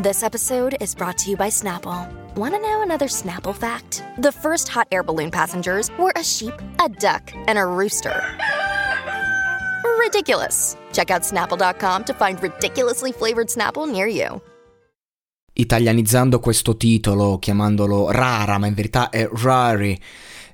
This episode is brought to you by Snapple. Want to know another Snapple fact? The first hot air balloon passengers were a sheep, a duck, and a rooster. Ridiculous. Check out snapple.com to find ridiculously flavored Snapple near you. Italianizzando questo titolo, chiamandolo Rara, ma in verità è Rari.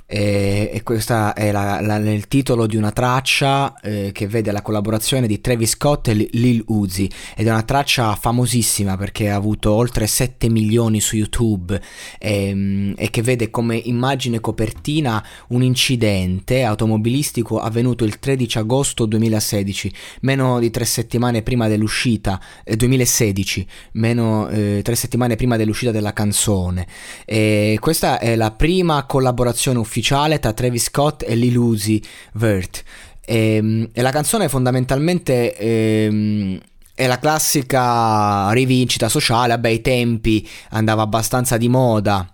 E, e questo è la, la, il titolo di una traccia eh, che vede la collaborazione di Travis Scott e Lil Uzi ed è una traccia famosissima perché ha avuto oltre 7 milioni su YouTube e, ehm, e che vede come immagine copertina un incidente automobilistico avvenuto il 13 agosto 2016, meno di tre settimane prima dell'uscita, eh, 2016, meno eh, tre settimane prima dell'uscita della canzone. E questa è la prima collaborazione ufficiale ufficiale tra Travis Scott e Lil Uzi Vert. E, ehm, e la canzone fondamentalmente... Ehm, è la classica rivincita sociale, vabbè ai tempi andava abbastanza di moda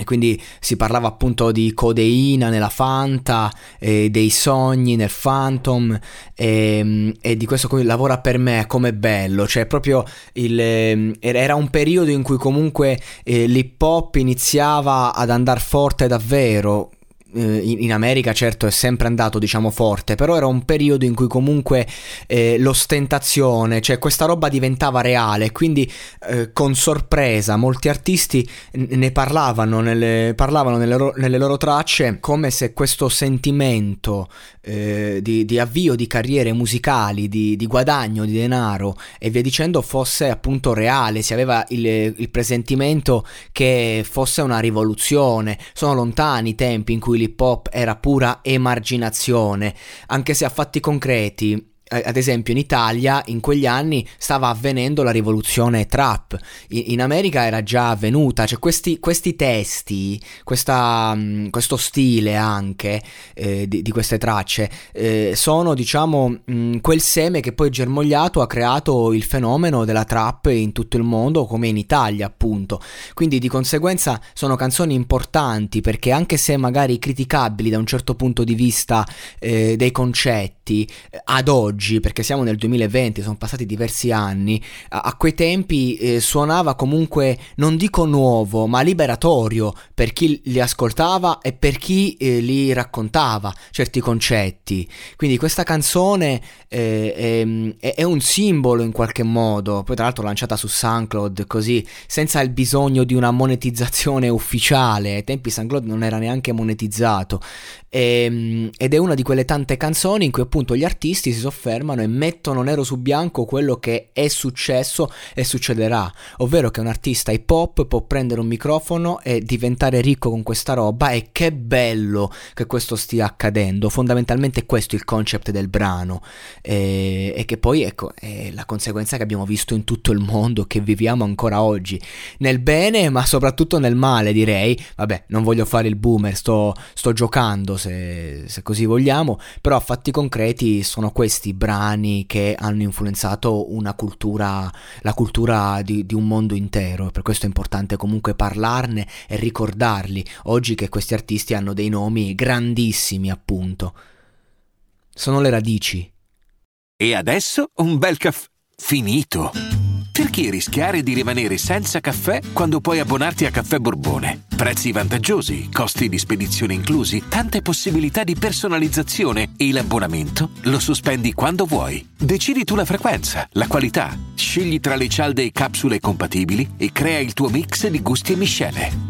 e quindi si parlava appunto di codeina nella Fanta, eh, dei sogni nel Phantom e, ehm, e di questo qui lavora per me come bello, cioè proprio il, ehm, era un periodo in cui comunque eh, l'hip hop iniziava ad andare forte davvero, in America certo è sempre andato diciamo forte, però era un periodo in cui comunque eh, l'ostentazione, cioè questa roba diventava reale, quindi eh, con sorpresa molti artisti ne parlavano, nelle, parlavano nelle, loro, nelle, loro, tracce come se questo sentimento eh, di, di, avvio di carriere musicali, di, di, guadagno di denaro e via dicendo fosse appunto reale, si aveva il, il presentimento che fosse una rivoluzione, sono lontani i tempi in cui l'hip hop era pura emarginazione, anche se a fatti concreti ad esempio in Italia in quegli anni stava avvenendo la rivoluzione trap, in, America era già avvenuta, cioè questi, questi testi, questa, mm, questo stile anche eh, di, di, queste tracce eh, sono diciamo mh, mm, quel seme che poi germogliato ha creato il fenomeno della trap in tutto il mondo come in Italia appunto, quindi di conseguenza sono canzoni importanti perché anche se magari criticabili da un certo punto di vista eh, dei concetti eh, ad oggi, perché siamo nel 2020, sono passati diversi anni, a, a quei tempi eh, suonava comunque, non dico nuovo, ma liberatorio per chi li ascoltava e per chi eh, li raccontava certi concetti. Quindi questa canzone eh, è, è, un simbolo in qualche modo, poi tra l'altro lanciata su SoundCloud così, senza il bisogno di una monetizzazione ufficiale, ai tempi SoundCloud non era neanche monetizzato. E, ehm, ed è una di quelle tante canzoni in cui appunto gli artisti si soffermano e mettono nero su bianco quello che è successo e succederà, ovvero che un artista hip hop può prendere un microfono e diventare ricco con questa roba e che bello che questo stia accadendo, fondamentalmente questo è il concept del brano. E, e che poi ecco è la conseguenza che abbiamo visto in tutto il mondo che viviamo ancora oggi, nel bene ma soprattutto nel male direi, vabbè non voglio fare il boomer, sto, sto giocando se, se, così vogliamo, però a fatti concreti sono questi brani che hanno influenzato una cultura, la cultura di, di un mondo intero. Per questo è importante comunque parlarne e ricordarli, oggi che questi artisti hanno dei nomi grandissimi appunto. Sono le radici. E adesso un bel caffè finito. Perché rischiare di rimanere senza caffè quando puoi abbonarti a Caffè Borbone? Prezzi vantaggiosi, costi di spedizione inclusi, tante possibilità di personalizzazione e l'abbonamento lo sospendi quando vuoi. Decidi tu la frequenza, la qualità, scegli tra le cialde e capsule compatibili e crea il tuo mix di gusti e miscele.